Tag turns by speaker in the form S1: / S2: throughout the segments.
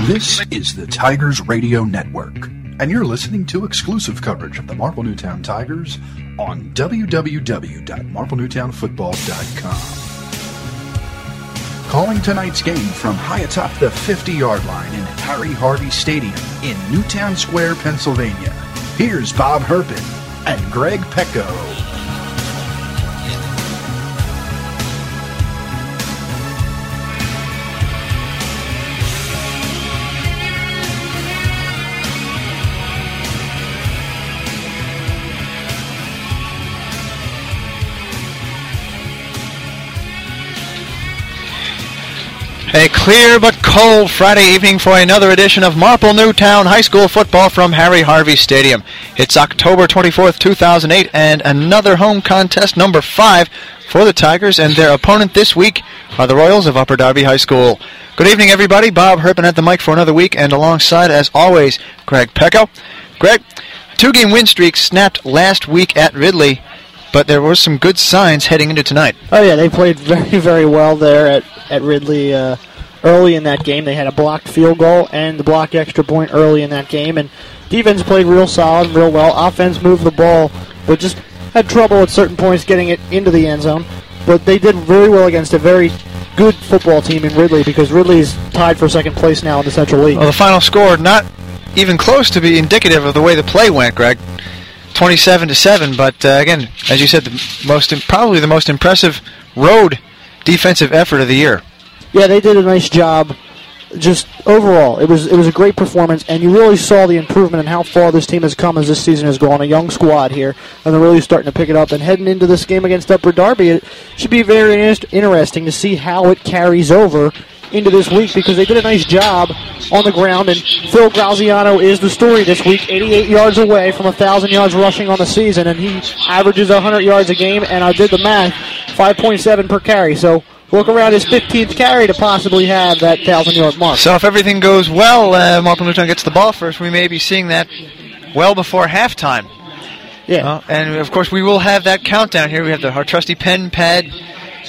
S1: This is the Tigers Radio Network, and you're listening to exclusive coverage of the Marple Newtown Tigers on www.marplenewtownfootball.com. Calling tonight's game from high atop the 50 yard line in Harry Harvey Stadium in Newtown Square, Pennsylvania, here's Bob Herpin and Greg Pecco.
S2: A clear but cold Friday evening for another edition of Marple Newtown High School football from Harry Harvey Stadium. It's October 24th, 2008, and another home contest number five for the Tigers, and their opponent this week are the Royals of Upper Darby High School. Good evening, everybody. Bob Herpin at the mic for another week, and alongside, as always, Greg Pecco. Greg, two-game win streak snapped last week at Ridley but there were some good signs heading into tonight.
S3: Oh yeah, they played very very well there at at Ridley uh, early in that game. They had a blocked field goal and the blocked extra point early in that game, and defense played real solid, real well. Offense moved the ball, but just had trouble at certain points getting it into the end zone. But they did very well against a very good football team in Ridley because Ridley's tied for second place now in the Central League.
S2: Well, the final score not even close to be indicative of the way the play went, Greg. 27 to 7. But uh, again, as you said, the most probably the most impressive road defensive effort of the year.
S3: Yeah, they did a nice job. Just overall, it was it was a great performance, and you really saw the improvement in how far this team has come as this season has gone. A young squad here, and they're really starting to pick it up. And heading into this game against Upper Darby, it should be very interesting to see how it carries over into this week because they did a nice job on the ground. And Phil Graziano is the story this week, 88 yards away from 1,000 yards rushing on the season, and he averages 100 yards a game. And I did the math, 5.7 per carry. So look around his 15th carry to possibly have that 1,000 yard mark.
S2: So if everything goes well, uh, Marple Newtown gets the ball first, we may be seeing that well before halftime.
S3: Yeah.
S2: Uh, and of course, we will have that countdown here. We have the, our trusty pen pad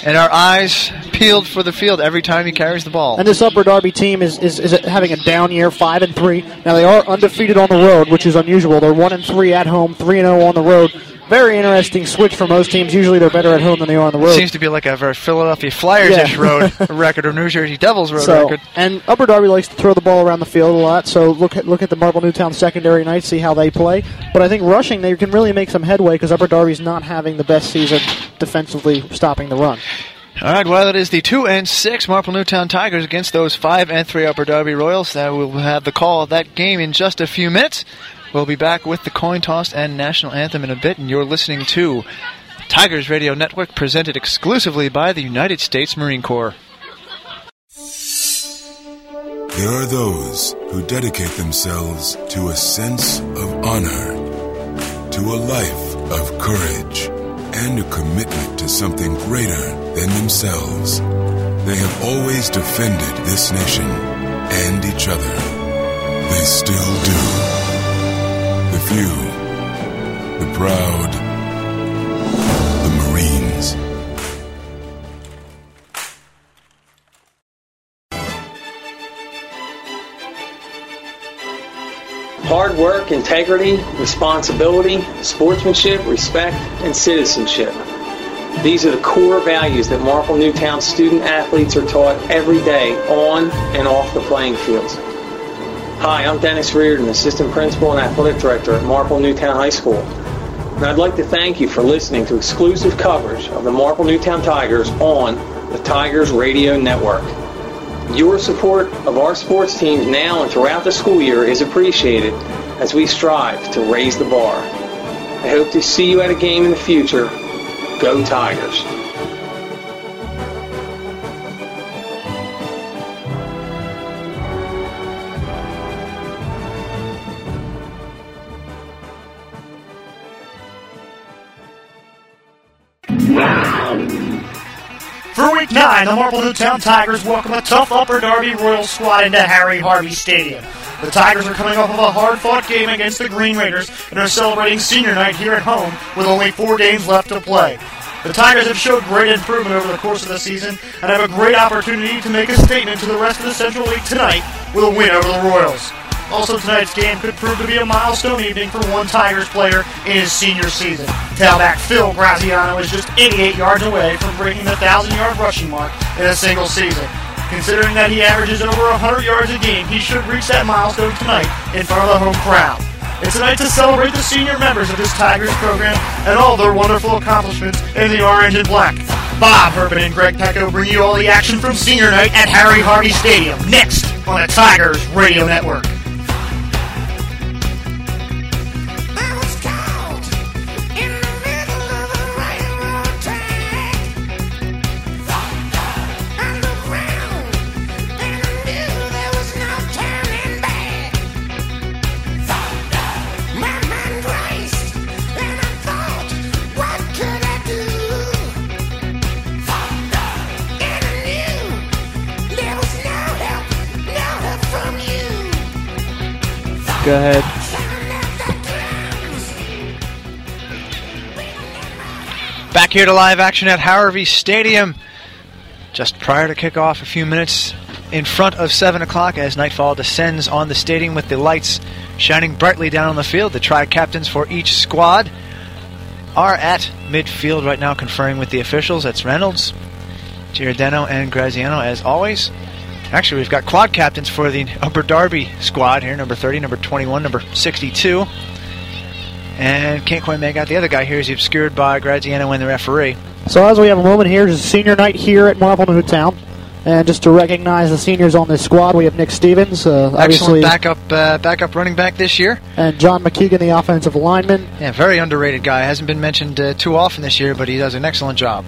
S2: and our eyes peeled for the field every time he carries the ball.
S3: And this Upper Darby team is, is, is having a down year, five and three. Now they are undefeated on the road, which is unusual. They're one and three at home, three and zero oh on the road very interesting switch for most teams. Usually they're better at home than they are on the road.
S2: Seems to be like a very Philadelphia Flyers-ish yeah. road record or New Jersey Devils road
S3: so,
S2: record.
S3: And Upper Darby likes to throw the ball around the field a lot, so look at look at the Marple Newtown secondary night, see how they play. But I think rushing they can really make some headway because Upper Darby's not having the best season defensively stopping the run.
S2: All right, well, it is the two and six Marple Newtown Tigers against those five and three Upper Darby Royals. That will have the call of that game in just a few minutes. We'll be back with the coin toss and national anthem in a bit, and you're listening to Tigers Radio Network, presented exclusively by the United States Marine Corps.
S4: There are those who dedicate themselves to a sense of honor, to a life of courage, and a commitment to something greater than themselves. They have always defended this nation and each other. They still do the few, the proud, the Marines.
S5: Hard work, integrity, responsibility, sportsmanship, respect, and citizenship. These are the core values that Marple Newtown student athletes are taught every day on and off the playing fields. Hi, I'm Dennis Reardon, Assistant Principal and Athletic Director at Marple Newtown High School. And I'd like to thank you for listening to exclusive coverage of the Marple Newtown Tigers on the Tigers Radio Network. Your support of our sports teams now and throughout the school year is appreciated as we strive to raise the bar. I hope to see you at a game in the future. Go Tigers!
S6: For week nine, the Marple Newtown Tigers welcome a tough Upper Darby Royal squad into Harry Harvey Stadium. The Tigers are coming off of a hard-fought game against the Green Raiders and are celebrating senior night here at home with only four games left to play. The Tigers have showed great improvement over the course of the season and have a great opportunity to make a statement to the rest of the Central League tonight with a win over the Royals. Also, tonight's game could prove to be a milestone evening for one Tigers player in his senior season. Tailback Phil Graziano is just 88 yards away from breaking the 1,000-yard rushing mark in a single season. Considering that he averages over 100 yards a game, he should reach that milestone tonight in front of the home crowd. It's a night to celebrate the senior members of this Tigers program and all their wonderful accomplishments in the orange and black. Bob Herpin and Greg Pecco bring you all the action from senior night at Harry Harvey Stadium next on the Tigers Radio Network.
S2: Back here to live action at Harvey Stadium. Just prior to kickoff, a few minutes in front of 7 o'clock as nightfall descends on the stadium with the lights shining brightly down on the field. The tri captains for each squad are at midfield right now, conferring with the officials. That's Reynolds, Giordano, and Graziano, as always. Actually, we've got quad captains for the Upper Darby squad here number 30, number 21, number 62. And can't quite make out the other guy here. He's obscured by Graziano and the referee.
S3: So as we have a moment here, it's senior night here at Marple Newtown. And just to recognize the seniors on this squad, we have Nick Stevens, uh, obviously,
S2: Excellent backup, uh, backup running back this year.
S3: and John McKeegan, the offensive lineman.
S2: Yeah, very underrated guy. Hasn't been mentioned uh, too often this year, but he does an excellent job.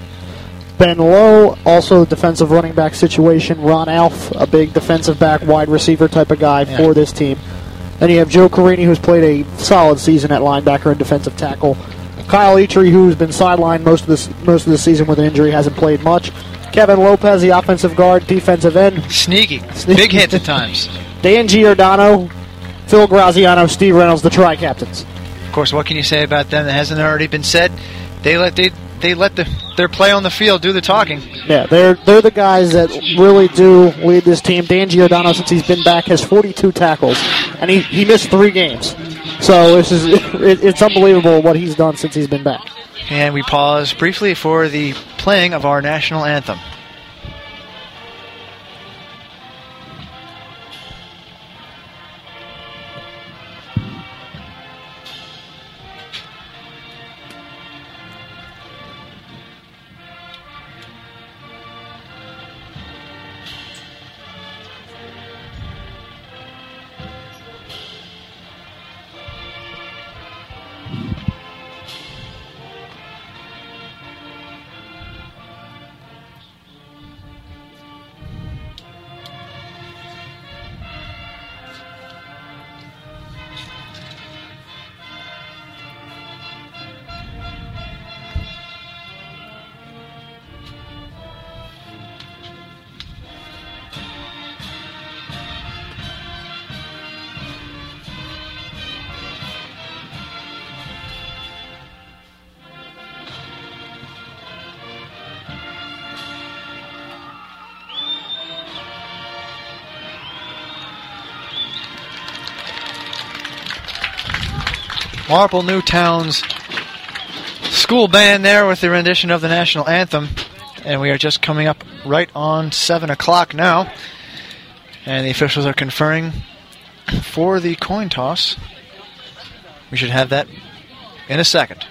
S3: Ben Lowe, also the defensive running back situation. Ron Alf, a big defensive back, wide receiver type of guy
S2: Yeah.
S3: for this team. Then you have Joe Carini, who's played a solid season at linebacker and defensive tackle. Kyle Etry, who's been sidelined most of this most of the season with an injury, hasn't played much. Kevin Lopez, the offensive guard, defensive end.
S2: Sneaky.
S3: Sneaky.
S2: Big hits at times.
S3: Dan Giordano, Phil Graziano, Steve Reynolds, the tri captains.
S2: Of course, what can you say about them that hasn't already been said? They let they they let the, their play on the field do the talking.
S3: Yeah, they're they're the guys that really do lead this team. Dan Giordano, since he's been back, has 42 tackles, and he, he missed three games. So this is it, it's unbelievable what he's done since he's been back.
S2: And we pause briefly for the playing of our national anthem. Marple Newtown's school band there with the rendition of the national anthem. And we are just coming up right on 7 o'clock now. And the officials are conferring for the coin toss. We should have that in a second.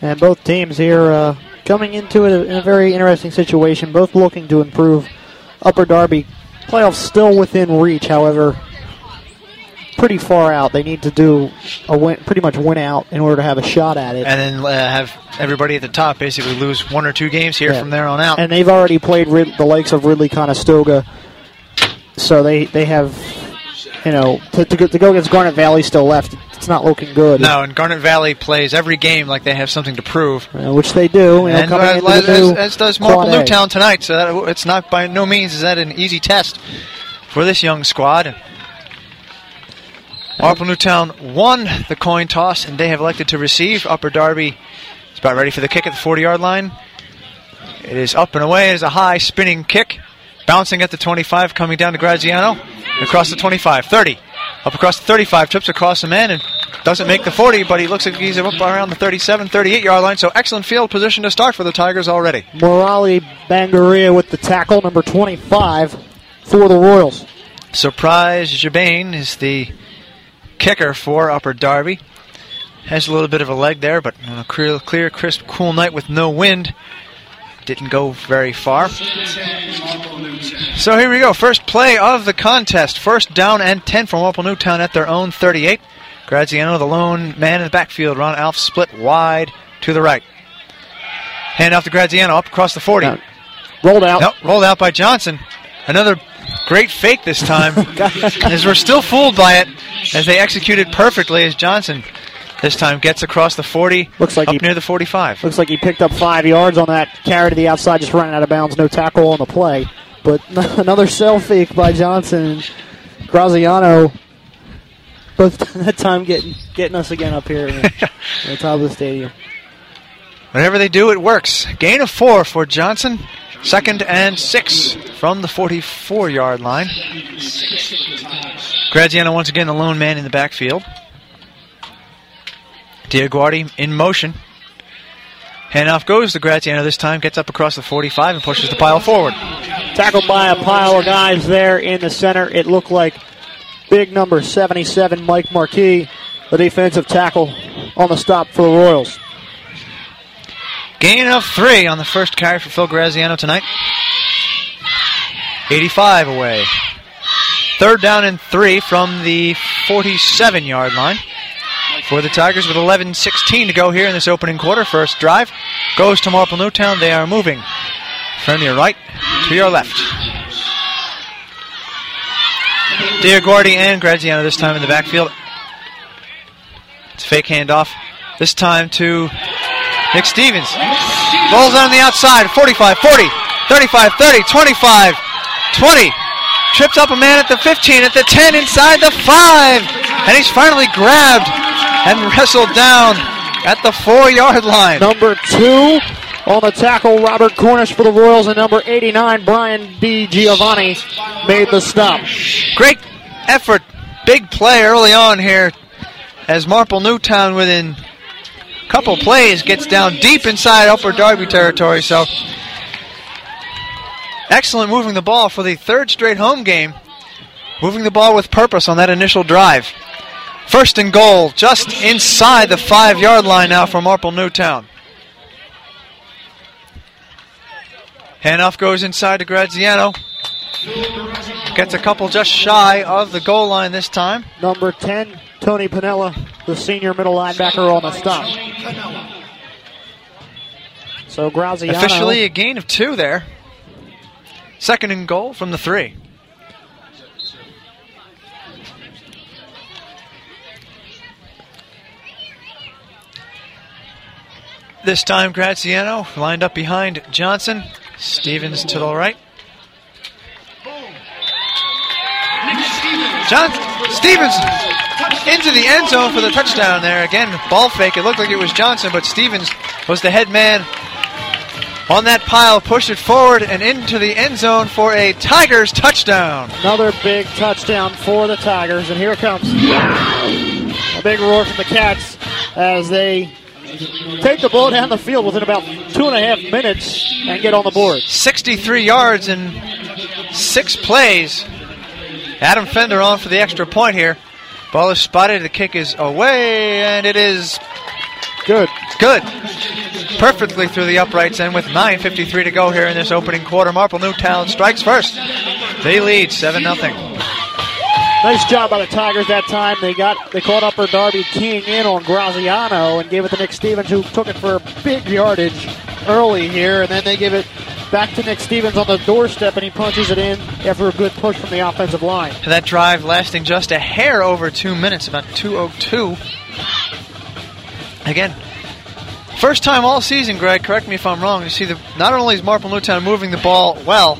S3: And both teams here uh, coming into it in a very interesting situation, both looking to improve. Upper Darby playoffs still within reach, however, pretty far out. They need to do a win, pretty much win out in order to have a shot at it.
S2: And then uh, have everybody at the top basically lose one or two games here
S3: Yeah.
S2: from there on out.
S3: and they've already played Rid- the likes of Ridley Conestoga, so they they have, you know, to, to, go, to go against Garnet Valley still left. It's not looking good.
S2: no, and Garnet Valley plays every game like they have something to prove.
S3: Uh, which they do. You know,
S2: and uh,
S3: into
S2: as, as does Marple tonight, so that, it's not by no means is that an easy test for this young squad. Marple Newtown won the coin toss, and they have elected to receive. Upper Darby is about ready for the kick at the 40-yard line. It is up and away. It is a high spinning kick. Bouncing at the 25, coming down to Graziano. Across the 25, 30. Up across the 35, trips across the man and doesn't make the 40, but he looks like he's up around the 37, 38 yard line. So excellent field position to start for the Tigers already.
S3: Morali Bangaria with the tackle, number 25 for the Royals.
S2: Surprise Jabane is the kicker for Upper Darby. Has a little bit of a leg there, but on a clear, clear, crisp, cool night with no wind, didn't go very far. So here we go. First play of the contest. First down and 10 from Marple Newtown at their own 38. Graziano, the lone man in the backfield. Ron Alf split wide to the right. Hand off to Graziano up across the 40.
S3: Now, rolled out.
S2: Nope, rolled out by Johnson. Another great fake this time. as we're still fooled by it as they executed perfectly as Johnson this time gets across the 40,
S3: Looks like
S2: up
S3: he-
S2: near the 45.
S3: Looks like he picked up five yards on that carry to the outside, just running out of bounds. No tackle on the play. But another shell fake by Johnson. Graziano, both that time getting getting us again up here in the, in the top of the stadium.
S2: Whenever they do, it works. Gain of four for Johnson. Second and six from the 44 yard line. Graziano once again the lone man in the backfield. Diaguardi in motion. Handoff goes to Graziano this time, gets up across the 45 and pushes the pile forward.
S3: Tackled by a pile of guys there in the center. It looked like big number 77, Mike Marquis, the defensive tackle on the stop for the Royals.
S2: Gain of three on the first carry for Phil Graziano tonight. 85 away. Third down and three from the 47 yard line for the Tigers with 11 16 to go here in this opening quarter. First drive goes to Marple Newtown. They are moving from your right to your left. Diaguardi and Graziano this time in the backfield. It's a fake handoff. This time to Nick Stevens. Rolls on the outside. 45, 40, 35, 30, 25, 20. Trips up a man at the 15, at the 10, inside the 5. And he's finally grabbed and wrestled down at the 4 yard line.
S3: Number two on the tackle, Robert Cornish for the Royals, and number 89, Brian D. Giovanni, made the stop.
S2: Great effort. Big play early on here as Marple Newtown within a couple plays gets down deep inside Upper Darby territory. So excellent moving the ball for the third straight home game. Moving the ball with purpose on that initial drive. First and goal, just inside the five yard line now for Marple Newtown. Handoff goes inside to Graziano. Gets a couple just shy of the goal line this time.
S3: Number 10, Tony Pinella, the senior middle linebacker on the stop. So Graziano.
S2: Officially a gain of two there. Second and goal from the three. This time Graziano lined up behind Johnson. Stevens to the right. John Stevens into the end zone for the touchdown there. Again, ball fake. It looked like it was Johnson, but Stevens was the head man on that pile, pushed it forward and into the end zone for a Tigers touchdown.
S3: Another big touchdown for the Tigers, and here it comes. A big roar from the Cats as they take the ball down the field within about two and a half minutes and get on the board.
S2: 63 yards in six plays. Adam Fender on for the extra point here. Ball is spotted. The kick is away, and it is
S3: Good.
S2: good. Perfectly through the uprights, and with 9.53 to go here in this opening quarter, Marple Newtown strikes first. They lead 7 0.
S3: Nice job by the Tigers that time. They got they caught Upper Darby King in on Graziano and gave it to Nick Stevens, who took it for a big yardage early here, and then they give it back to Nick Stevens on the doorstep, and he punches it in after a good push from the offensive line.
S2: That drive lasting just a hair over two minutes, about 2.02. Again, first time all season, Greg, correct me if I'm wrong, you see the not only is Marple Newtown moving the ball well,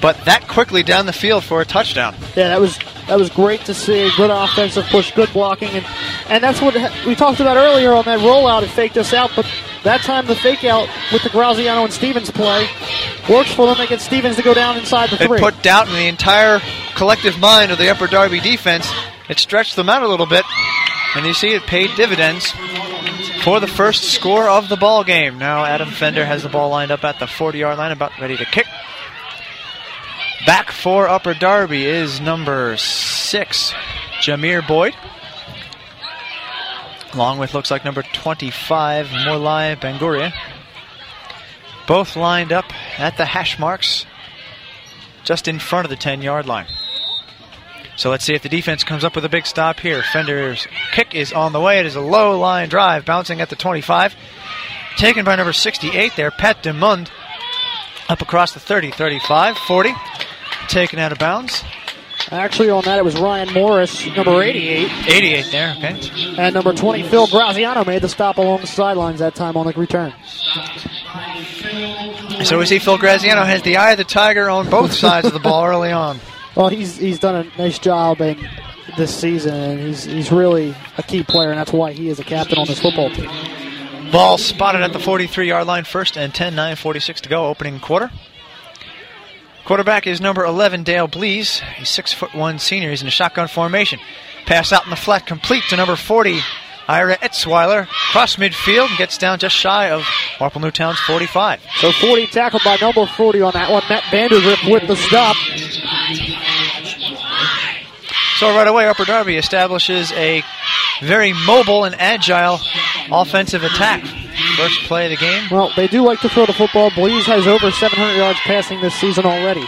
S2: but that quickly down the field for a touchdown.
S3: Yeah, that was that was great to see. Good offensive push, good blocking, and and that's what we talked about earlier on that rollout. It faked us out, but That time the fake out with the Graziano and Stevens play works for them. They get Stevens to go down inside the
S2: It
S3: three.
S2: put doubt in the entire collective mind of the Upper Darby defense. It stretched them out a little bit, and you see it paid dividends for the first score of the ball game. Now Adam Fender has the ball lined up at the 40-yard line, about ready to kick. Back for Upper Darby is number six, Jameer Boyd. Along with looks like number 25, Morlai Banguria. Both lined up at the hash marks just in front of the 10 yard line. So let's see if the defense comes up with a big stop here. Fender's kick is on the way. It is a low line drive, bouncing at the 25. Taken by number 68 there, Pat DeMund. Up across the 30, 35, 40. Taken out of bounds.
S3: Actually, on that, it was Ryan Morris, number 88,
S2: 88 there, okay.
S3: and number 20, Phil Graziano, made the stop along the sidelines that time on the return.
S2: So we see Phil Graziano has the eye of the tiger on both sides of the ball early on.
S3: Well, he's he's done a nice job in this season, and he's he's really a key player, and that's why he is a captain on this football team.
S2: Ball spotted at the 43 yard line, first and 10, 9 46 to go, opening quarter. Quarterback is number 11, Dale Blees. He's six foot one senior. He's in a shotgun formation. Pass out in the flat, complete to number 40, Ira Etzweiler. Cross midfield and gets down just shy of Marple Newtown's 45.
S3: So 40 tackled by number 40 on that one. Matt Vandergrip with the stop.
S2: So right away, Upper Darby establishes a very mobile and agile offensive attack. First play of the game.
S3: Well, they do like to throw the football. Blees has over 700 yards passing this season already.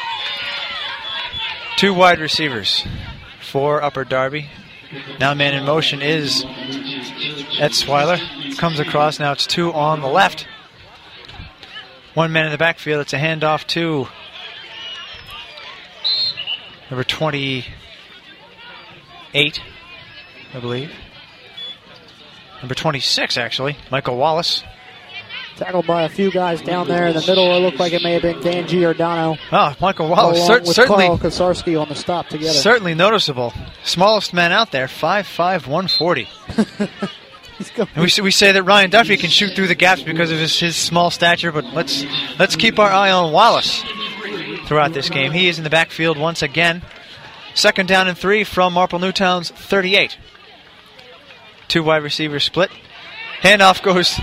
S2: Two wide receivers for Upper Darby. Now man in motion is Etzweiler. Comes across. Now it's two on the left. One man in the backfield. It's a handoff to number 28, I believe. Number 26, actually. Michael Wallace.
S3: Tackled by a few guys down there in the middle. It looked like it may have been Dan Giordano
S2: Oh, ah, Michael Wallace. Cer-
S3: with
S2: certainly,
S3: Carl Kosarski on the stop together.
S2: certainly noticeable. Smallest man out there, 5'5", 140. And we, we say that Ryan Duffy can shoot through the gaps because of his, his small stature, but let's let's keep our eye on Wallace throughout this game. He is in the backfield once again. Second down and three from Marple Newtown's 38. Two wide receivers split. Handoff goes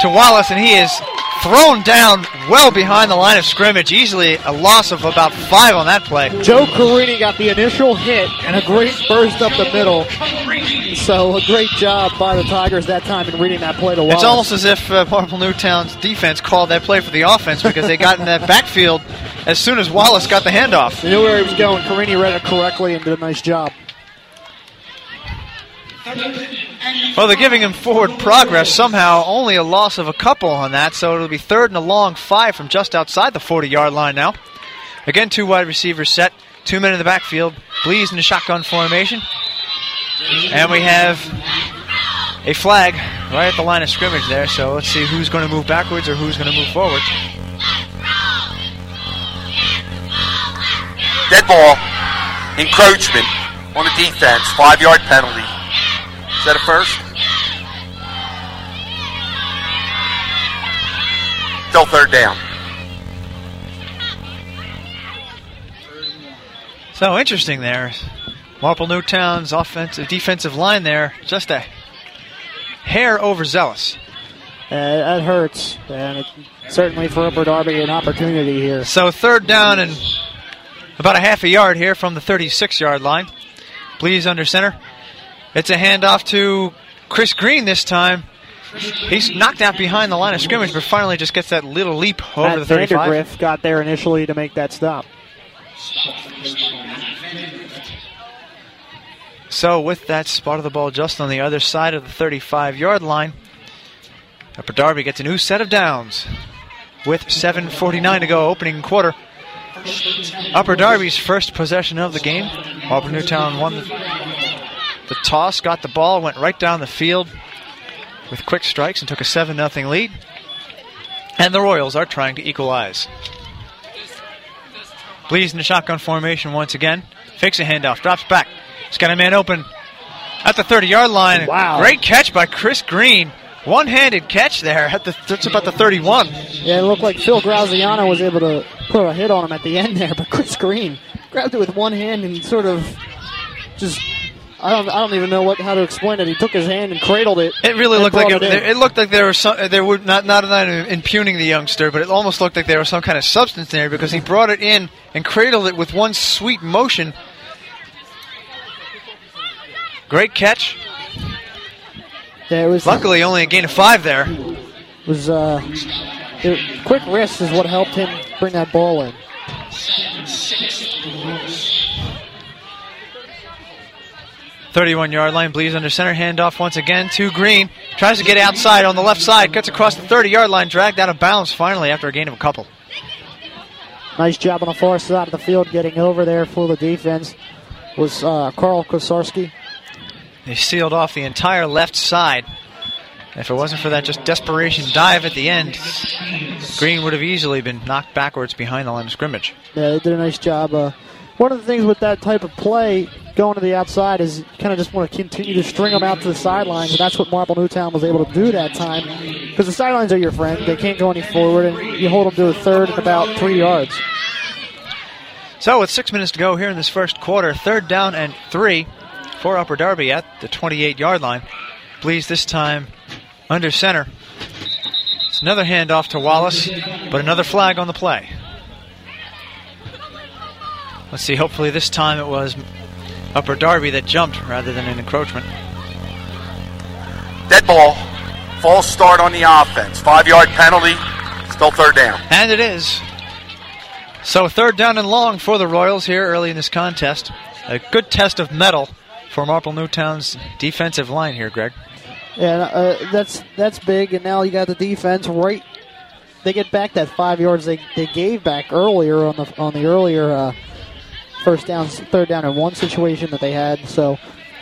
S2: to Wallace, and he is thrown down well behind the line of scrimmage. Easily a loss of about five on that play.
S3: Joe Carini got the initial hit and a great burst up the middle. So a great job by the Tigers that time in reading that play to Wallace.
S2: It's almost as if uh, Marple Newtown's defense called that play for the offense because they got in that backfield as soon as Wallace got the handoff.
S3: They knew where he was going. Carini read it correctly and did a nice job.
S2: Well, they're giving him forward progress somehow. Only a loss of a couple on that, so it'll be third and a long five from just outside the 40 yard line now. Again, two wide receivers set, two men in the backfield. Blees in the shotgun formation. And we have a flag right at the line of scrimmage there, so let's see who's going to move backwards or who's going to move forward.
S7: Dead ball. Encroachment on the defense. Five yard penalty. Is that a first? Still third down.
S2: So interesting there. Marple Newtown's offensive defensive line there, just a hair overzealous.
S3: Uh, that hurts, and it, certainly for Upper Darby, an opportunity here.
S2: So third down and about a half a yard here from the 36 yard line. Blees under center. It's a handoff to Chris Green this time. He's knocked out behind the line of scrimmage, but finally just gets that little leap over
S3: Matt
S2: the 35.
S3: Vandergriff got there initially to make that stop.
S2: So with that spot of the ball just on the other side of the 35 yard line, Upper Darby gets a new set of downs with 7.49 to go, opening quarter. Upper Darby's first possession of the game. Marple Newtown won the, the toss, got the ball, went right down the field with quick strikes and took a 7 0 lead. And the Royals are trying to equalize. Blees in the shotgun formation once again. Fakes a handoff, drops back. He's got a man open at the 30 yard line.
S3: Wow.
S2: Great catch by Chris Green One-handed catch there. At the, that's about the 31.
S3: Yeah, it looked like Phil Graziano was able to put a hit on him at the end there, but Chris Green grabbed it with one hand and sort of just. I don't, I don't even know what how to explain it. He took his hand and cradled it.
S2: It really looked like it,
S3: it
S2: it looked like there was some there were not not not impugning the youngster, but it almost looked like there was some kind of substance there because he brought it in and cradled it with one sweet motion. Great catch.
S3: It was
S2: Luckily, only a gain of five there.
S3: was uh, it, quick wrist is what helped him bring that ball in.
S2: Thirty-one yard line. Blees under center. Handoff once again to Green. Tries to get outside on the left side. Cuts across the thirty yard line. Dragged out of bounds finally after a gain of a couple.
S3: Nice job on the far side of the field getting over there for the defense was uh, Carl Kosarski.
S2: They sealed off the entire left side. If it wasn't for that just desperation dive at the end, Green would have easily been knocked backwards behind the line of scrimmage.
S3: Yeah, they did a nice job. Uh, one of the things with that type of play going to the outside is kind of just want to continue to string them out to the sidelines, and that's what Marple Newtown was able to do that time because the sidelines are your friend. They can't go any forward, and you hold them to a third and about three yards.
S2: So, with six minutes to go here in this first quarter, third down and three for Upper Darby at the 28 yard line. Blees this time under center. It's another handoff to Wallace, but another flag on the play. Let's see, hopefully this time it was Upper Darby that jumped rather than an encroachment.
S7: Dead ball. False start on the offense. Five yard penalty. Still third down.
S2: And it is. So third down and long for the Royals here early in this contest. A good test of metal for Marple Newtown's defensive line here, Greg.
S3: Yeah, uh, that's that's big, and now you got the defense right. They get back that five yards they, they gave back earlier on the on the earlier uh, first down, third down and one situation that they had. So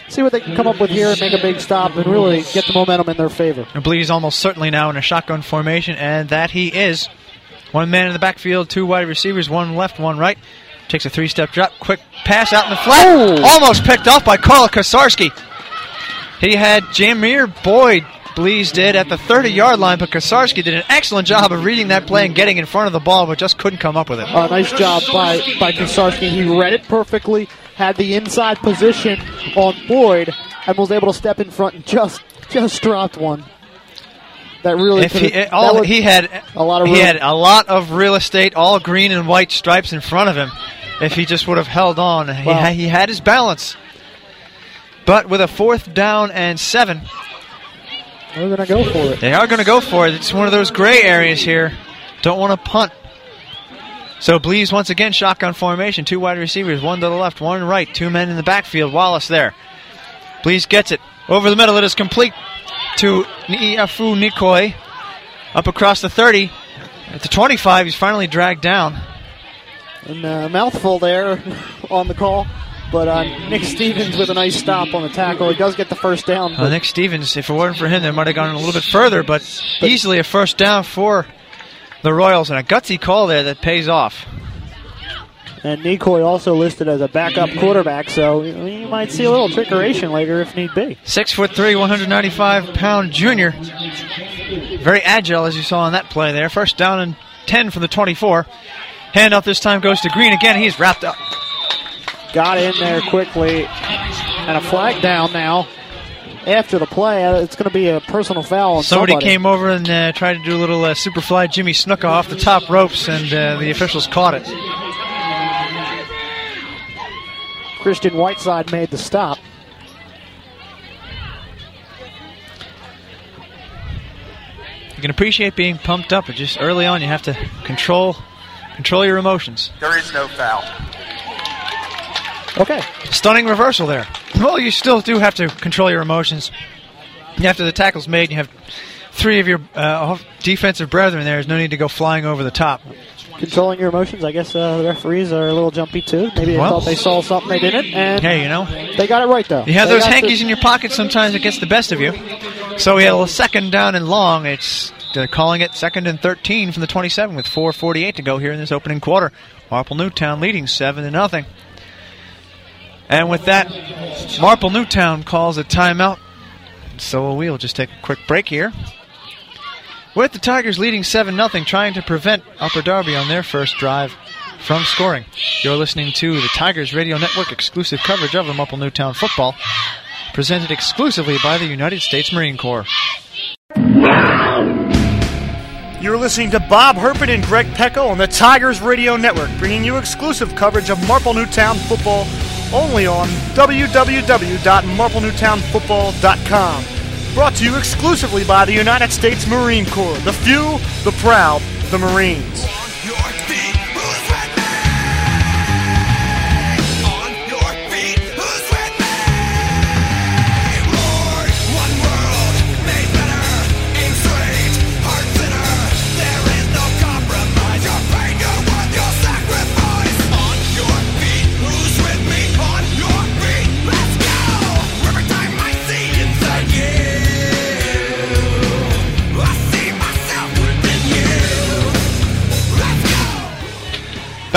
S3: see what they can come up with here and make a big stop and really get the momentum in their favor.
S2: I believe he's almost certainly now in a shotgun formation, and that he is. One man in the backfield, two wide receivers, one left, one right. Takes a three step drop, quick pass out in the flat.
S3: Oh.
S2: Almost picked off by Carl Kosarski. He had Jamir Boyd, Blees did, at the 30 yard line, but Kosarski did an excellent job of reading that play and getting in front of the ball, but just couldn't come up with it.
S3: Uh, nice job by by Kosarski. He read it perfectly, had the inside position on Boyd, and was able to step in front and just just dropped one. That really
S2: If he, it- all, he had
S3: a lot of
S2: he had a lot of real estate, all green and white stripes in front of him. If he just would have held on, he,
S3: Wow.
S2: he had his balance. But with a fourth down and seven,
S3: They're going to go for it.
S2: they are going to go for it. It's one of those gray areas here. Don't want to punt. So Blees once again shotgun formation. Two wide receivers, one to the left, one right. Two men in the backfield. Wallace there. Blees gets it over the middle. It is complete to Niafu Nikoi. Up across the 30. At the 25, he's finally dragged down.
S3: And uh, mouthful there on the call. But uh, Nick Stevens with a nice stop on the tackle. He does get the first down. But-
S2: Nick Stevens, if it weren't for him, they might have gone a little bit further, but easily a first down for the Royals, and a gutsy call there that pays off.
S3: And Nikoi also listed as a backup quarterback, so you might see a little trickeration later if need be.
S2: Six foot three, 195 pound junior. Very agile, as you saw on that play there. First down and 10 from the 24. Handoff this time goes to Green again. He's wrapped up.
S3: Got in there quickly, and a flag down now. After the play, uh, it's going to be a personal foul on
S2: Somebody,
S3: somebody.
S2: came over and uh, tried to do a little uh, superfly Jimmy Snuka off the top ropes, and uh, the officials caught it.
S3: Christian Whiteside made the stop.
S2: You can appreciate being pumped up, but just early on, you have to control control your emotions.
S7: There is no foul.
S3: Okay.
S2: Stunning reversal there. Well, you still do have to control your emotions. After the tackle's made, you have three of your uh, defensive brethren there. There's no need to go flying over the top.
S3: Controlling your emotions. I guess uh, the referees are a little jumpy too. Maybe they
S2: Well-
S3: thought they saw something they didn't, and
S2: Hey, you know,
S3: they got it right though.
S2: you have
S3: They
S2: those hankies in your pocket. Sometimes it gets the best of you. So we had a second down and long. It's they're calling it second and 13 from the 27 with 4:48 to go here in this opening quarter. Marple Newtown leading seven to nothing. And with that, Marple Newtown calls a timeout. So we'll just take a quick break here. With the Tigers leading 7 0, trying to prevent Upper Darby on their first drive from scoring. You're listening to the Tigers Radio Network exclusive coverage of the Marple Newtown football, presented exclusively by the United States Marine Corps.
S6: You're listening to Bob Herpin and Greg Pecco on the Tigers Radio Network, bringing you exclusive coverage of Marple Newtown football only on www.marplenewtownfootball.com. Brought to you exclusively by the United States Marine Corps, the few, the proud, the Marines.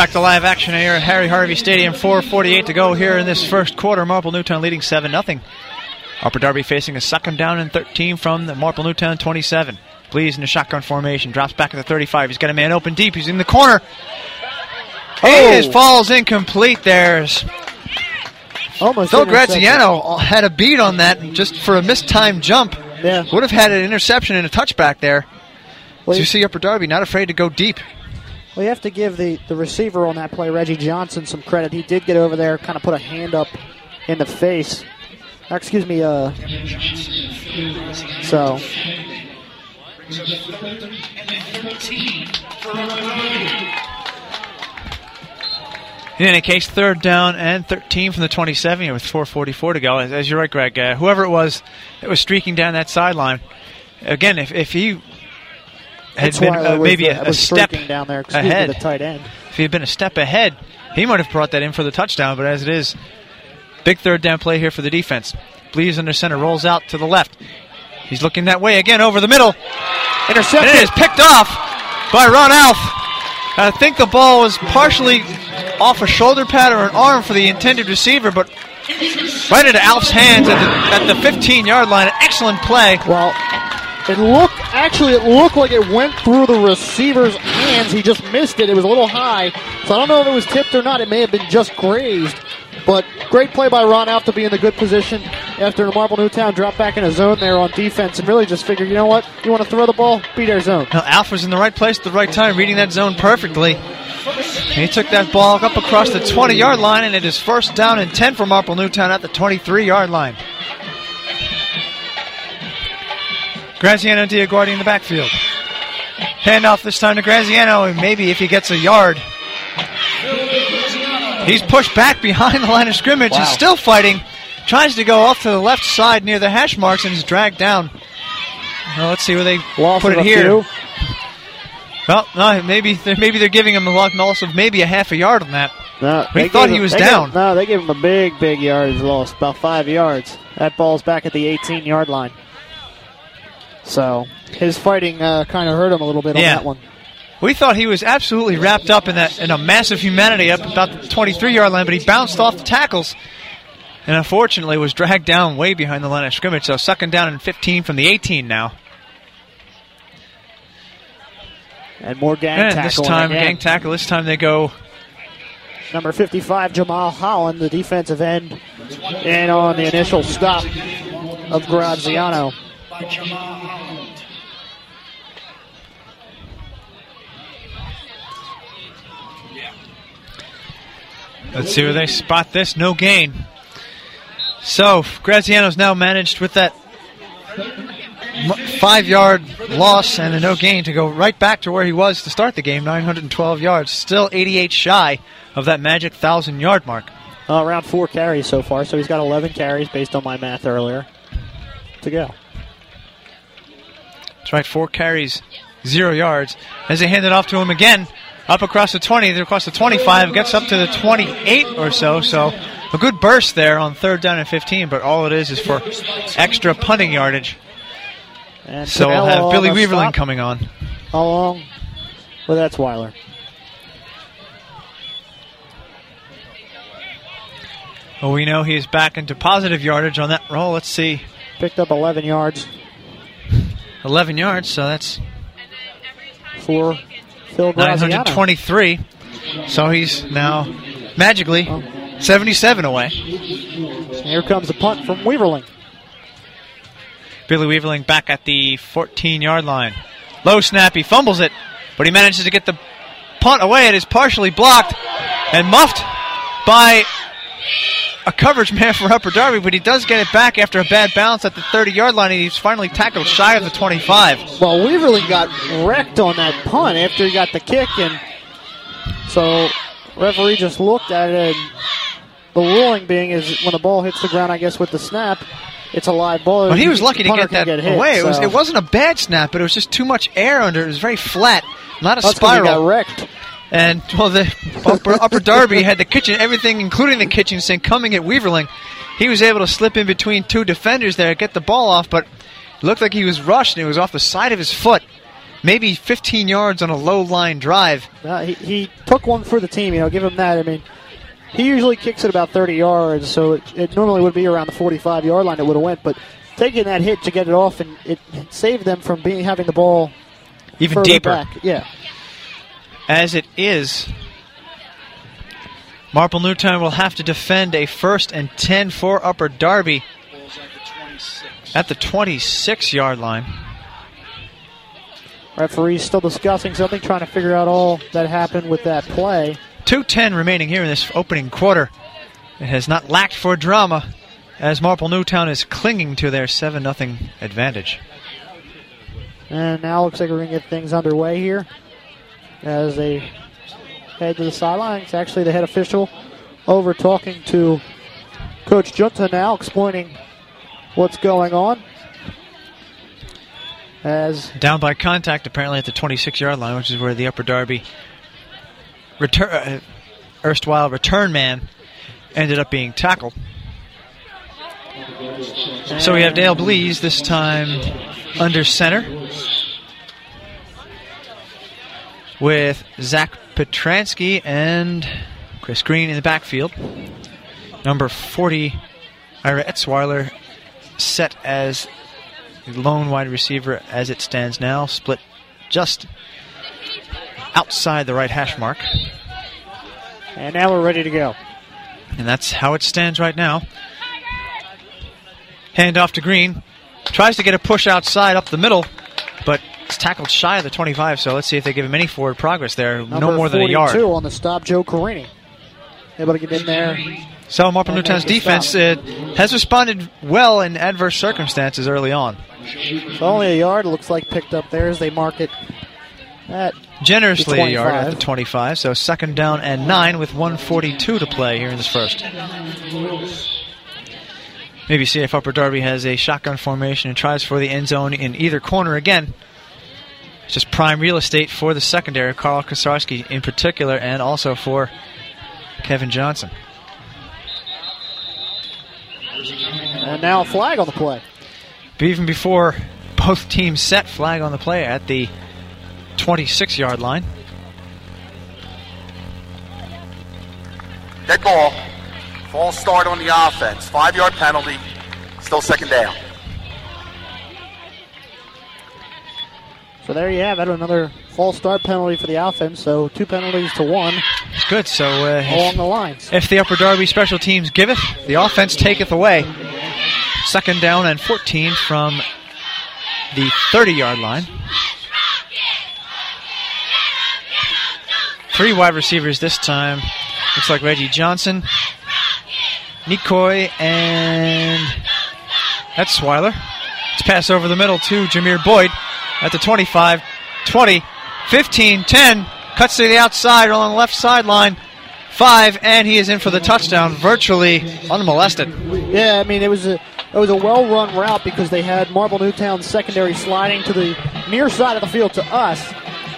S2: Back to live action here at Harry Harvey Stadium. 4:48 to go here in this first quarter. Marple Newtown leading seven 0 Upper Darby facing a second down and 13 from the Marple Newtown 27. Blees in a shotgun formation, drops back at the 35. He's got a man open deep. He's in the corner. Oh. His falls incomplete. There's
S3: Almost
S2: Phil. Graziano had a beat on that just for a mistimed jump.
S3: Yeah.
S2: Would have had an interception and a touchback there.
S3: Well,
S2: So you
S3: you-
S2: see Upper Darby not afraid to go deep.
S3: You have to give the, the receiver on that play, Reggie Johnson, some credit. He did get over there, kind of put a hand up in the face. Uh, Excuse me. Uh, so
S2: In any case, third down and 13 from the 27 with 4:44 to go. As, as you're right, Greg. Uh, whoever it was that was streaking down that sideline, again, if, if he had been uh, maybe a, a step
S3: down there.
S2: Ahead,
S3: me, the tight end.
S2: if he had been a step ahead, he might have brought that in for the touchdown. But as it is, big third down play here for the defense. Blees under center, rolls out to the left. He's looking that way again over the middle. And
S3: Intercepted.
S2: it is picked off by Ron Alf. I think the ball was partially off a shoulder pad or an arm for the intended receiver, but right into Alf's hands at the, at the 15 yard line. An excellent play.
S3: Well, it looked actually it looked like it went through the receiver's hands. He just missed it. It was a little high, so I don't know if it was tipped or not. It may have been just grazed. But great play by Ron Alf to be in the good position after Marple Newtown dropped back in a zone there on defense and really just figured, you know what? You want to throw the ball? Beat our zone.
S2: Now, Alf was in the right place at the right time, reading that zone perfectly. He took that ball up across the 20 yard line, and it is first down and 10 for Marple Newtown at the 23 yard line. Graziano Diaguardi in the backfield. Handoff this time to Graziano, and maybe if he gets a yard. He's pushed back behind the line of scrimmage. He's still fighting. Tries to go off to the left side near the hash marks and is dragged down. Well, let's see where they
S3: Loss
S2: put it here.
S3: few.
S2: Well, no, maybe they're, maybe they're giving him a lot- loss of maybe a half a yard on that.
S3: No,
S2: We
S3: they
S2: thought he
S3: him-
S2: was down.
S3: Gave, no, they gave him a big, big yard. yardage loss, about five yards. That ball's back at the 18 yard line. So his fighting uh, kind of hurt him a little bit
S2: Yeah.
S3: on that one.
S2: We thought he was absolutely wrapped up in that in a massive humanity up about the 23 yard line, but he bounced off the tackles and unfortunately was dragged down way behind the line of scrimmage. So second down and 15 from the 18 now.
S3: And more gang
S2: And
S3: tackle.
S2: this time,
S3: again.
S2: gang tackle. This time they go
S3: Number 55, Jamal Holland, the defensive end, and on the initial stop of Graziano.
S2: Let's see where they spot this. No gain. So Graziano's now managed with that five yard loss and a no gain to go right back to where he was to start the game 912 yards. Still 88 shy of that magic 1,000 yard mark.
S3: Uh, around four carries so far, so he's got 11 carries based on my math earlier to go.
S2: That's right, four carries, zero yards. As they hand it off to him again, up across the 20, then across the 25, gets up to the 28 or so. So a good burst there on third down and 15, but all it is is for extra punting yardage.
S3: And
S2: So we'll have Billy Weaverling coming on.
S3: How long? Well, that's Weiler.
S2: Well, we know he's back into positive yardage on that roll. Let's see
S3: Picked up 11 yards
S2: 11 yards, so that's
S3: for Phil Graziano.
S2: 923. So he's now magically 77 away.
S3: Here comes a punt from Weaverling.
S2: Billy Weaverling back at the 14 yard line. Low snap, he fumbles it, but he manages to get the punt away. It is partially blocked and muffed by a coverage man for Upper Darby, but he does get it back after a bad bounce at the 30 yard line, and he's finally tackled shy of the 25.
S3: Well, Weaverling got wrecked on that punt after he got the kick, and so referee just looked at it, and the ruling being is when the ball hits the ground, I guess with the snap, it's a live ball.
S2: But he was lucky to get that
S3: can hit,
S2: away. It, was, it wasn't a bad snap, but it was just too much air under it. It was very flat, not a
S3: That's 'cause he
S2: spiral.
S3: got wrecked.
S2: And well, the upper, upper Darby had the kitchen, everything, including the kitchen sink, coming at Weaverling. He was able to slip in between two defenders there, get the ball off, but looked like he was rushed, and it was off the side of his foot, maybe 15 yards on a low line drive.
S3: Uh, he, he took one for the team. You know, give him that. I mean, he usually kicks it about 30 yards, so it, it normally would be around the 45 yard line. It would have went, but taking that hit to get it off and it saved them from being having the ball
S2: Even deeper.
S3: Back. Yeah,
S2: As it is, Marple Newtown will have to defend a first and 10 for Upper Darby at the 26 yard line.
S3: referee's still discussing something, trying to figure out all that happened with that play.
S2: 2.10 remaining here in this opening quarter. It has not lacked for drama as Marple Newtown is clinging to their 7 0 advantage.
S3: And now it looks like we're going to get things underway here as they head to the sideline. It's actually the head official over talking to Coach Junta now, explaining what's going on. As
S2: Down by contact, apparently at the 26 yard line, which is where the Upper Darby return, uh, erstwhile return man ended up being tackled. So we have Dale Blees this time under center with Zach Petransky and Chris Green in the backfield. Number 40, Ira Etzweiler, set as the lone wide receiver as it stands now, split just outside the right hash mark.
S3: and now we're ready to go.
S2: And that's how it stands right now. Hand off to Green. Tries to get a push outside up the middle, but it's tackled shy of the 25, so let's see if they give him any forward progress there.
S3: Number
S2: no more than a
S3: 42
S2: yard.
S3: on the stop, Joe Carini. Able to get in there.
S2: So Marple Newtown's defense
S3: stop.
S2: uh, has responded well in adverse circumstances early on.
S3: So only a yard, looks like picked up there as they mark it at
S2: Generously a yard at the 25, so second down and nine with 142 to play here in this first. Maybe see if Upper Darby has a shotgun formation and tries for the end zone in either corner again. It's just prime real estate for the secondary, Carl Kosarski in particular, and also for Kevin Johnson.
S3: and now a flag on the play.
S2: But even before both teams set flag on the play at the 26 yard line.
S7: Dead ball. False start on the offense. Five yard penalty. Still second down.
S3: So there you have it, another false start penalty for the offense. So two penalties to one
S2: It's good. So uh,
S3: along the lines.
S2: If the Upper Darby special teams giveth, the offense taketh away. Second down and 14 from the 30 yard line. Three wide receivers this time. Looks like Reggie Johnson, Nikoi, and that's Swiler. It's pass over the middle to Jameer Boyd at the 25, 20, 15, 10. Cuts to the outside along the left sideline. Five, and he is in for the touchdown, virtually unmolested.
S3: Yeah, I mean it was a it was a well run route because they had Marple Newtown secondary sliding to the near side of the field to us,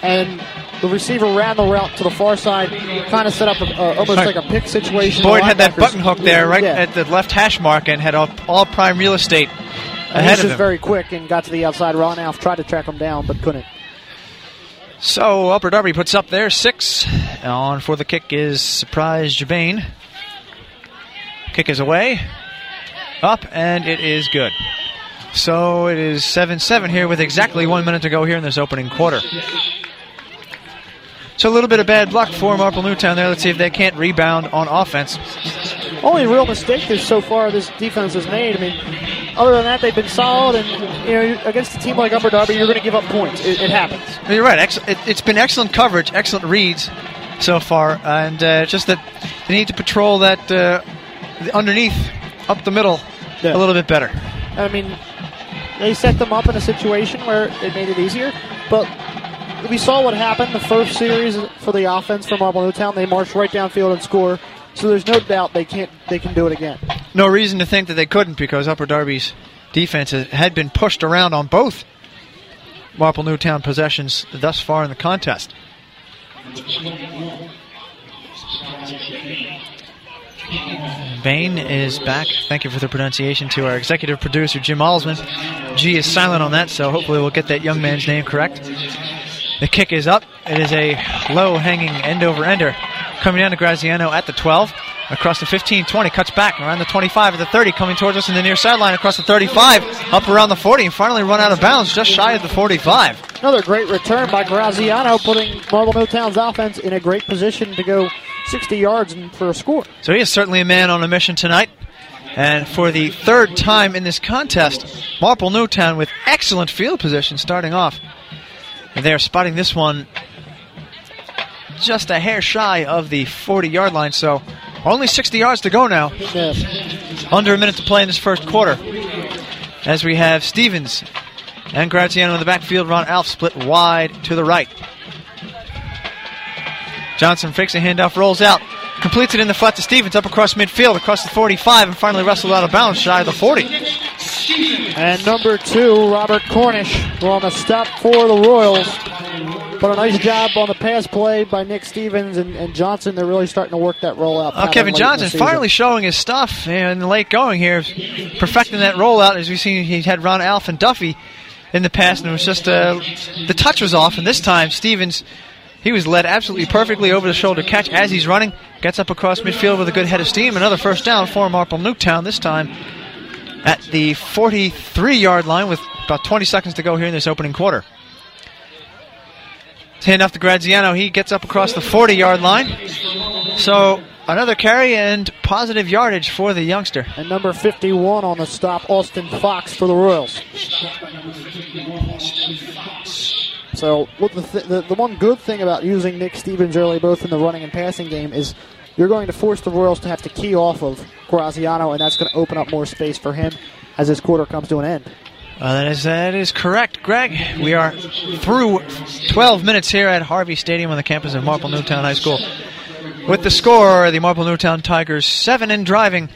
S3: and the receiver ran the route to the far side, kind of set up a, almost
S2: Right.
S3: like a pick situation.
S2: Boyd had that button hook there right
S3: Yeah.
S2: at the left hash mark and had all, all prime real estate
S3: And
S2: ahead
S3: he's
S2: of
S3: just very quick and got to the outside. Ron Alf tried to track him down but couldn't.
S2: So Upper Darby puts up there six. On for the kick is Surprise Jabane. Kick is away. Up, and it is good. So it is 7 7 here with exactly one minute to go here in this opening quarter. So a little bit of bad luck for Marple Newtown there. Let's see if they can't rebound on offense.
S3: Only real mistake so far this defense has made. I mean, other than that, they've been solid. And you know, against a team like Upper Darby, you're going to give up points. It, it happens.
S2: You're right. Ex- it, has been excellent coverage, excellent reads so far, and uh, just that they need to patrol that uh, underneath, up the middle, yeah. a little bit better.
S3: I mean, they set them up in a situation where it made it easier, but we saw what happened the first series for the offense from Marple Newtown. They marched right downfield and score. So there's no doubt they can't they can do it again.
S2: No reason to think that they couldn't because Upper Darby's defense had been pushed around on both Marple Newtown possessions thus far in the contest. Bain is back. Thank you for the pronunciation to our executive producer, Jim Alsman. G is silent on that, so hopefully we'll get that young man's name correct. The kick is up. It is a low hanging end over ender. Coming down to Graziano at the 12. Across the 15 20, cuts back around the 25 at the 30, coming towards us in the near sideline across the 35, up around the 40, and finally run out of bounds just shy of the 45.
S3: Another great return by Graziano, putting Marple Newtown's offense in a great position to go 60 yards and for a score.
S2: So he is certainly a man on a mission tonight. And for the third time in this contest, Marple Newtown with excellent field position starting off. And they are spotting this one just a hair shy of the 40 yard line. So only 60 yards to go now. Under a minute to play in this first quarter. As we have Stevens and Graziano in the backfield. Ron Alf split wide to the right. Johnson fakes a handoff, rolls out, completes it in the flat to Stevens, up across midfield, across the 45, and finally wrestled out of bounds, shy of the 40.
S3: And number two, Robert Cornish, on the stop for the Royals. But a nice job on the pass play by Nick Stevens and, and Johnson. They're really starting to work that rollout.
S2: Oh, Kevin Johnson finally showing his stuff in the late going here, perfecting that rollout. As we've seen, he had Ron Alf and Duffy in the past, and it was just uh, the touch was off. And this time, Stevens, he was led absolutely perfectly over the shoulder catch as he's running, gets up across midfield with a good head of steam. Another first down for Marple Newtown. This time at the 43 yard line with about 20 seconds to go here in this opening quarter. Hand off to Graziano. He gets up across the 40 yard line. So another carry and positive yardage for the youngster.
S3: And number 51 on the stop, Austin Fox for the Royals. So the, th- the, the one good thing about using Nick Stevens early, both in the running and passing game, is you're going to force the Royals to have to key off of Graziano, and that's going to open up more space for him as this quarter comes to an end.
S2: Uh, that is that is correct, Greg. We are through 12 minutes here at Harvey Stadium on the campus of Marple Newtown High School. With the score, the Marple Newtown Tigers seven in driving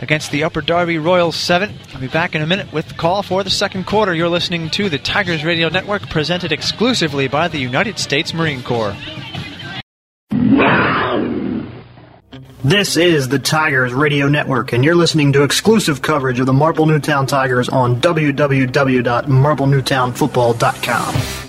S2: against the Upper Darby Royals seven. I'll be back in a minute with the call for the second quarter. You're listening to the Tigers Radio Network, presented exclusively by the United States Marine Corps.
S8: This is the Tigers Radio Network, and you're listening to exclusive coverage of the Marple Newtown Tigers on www.marplenewtownfootball.com.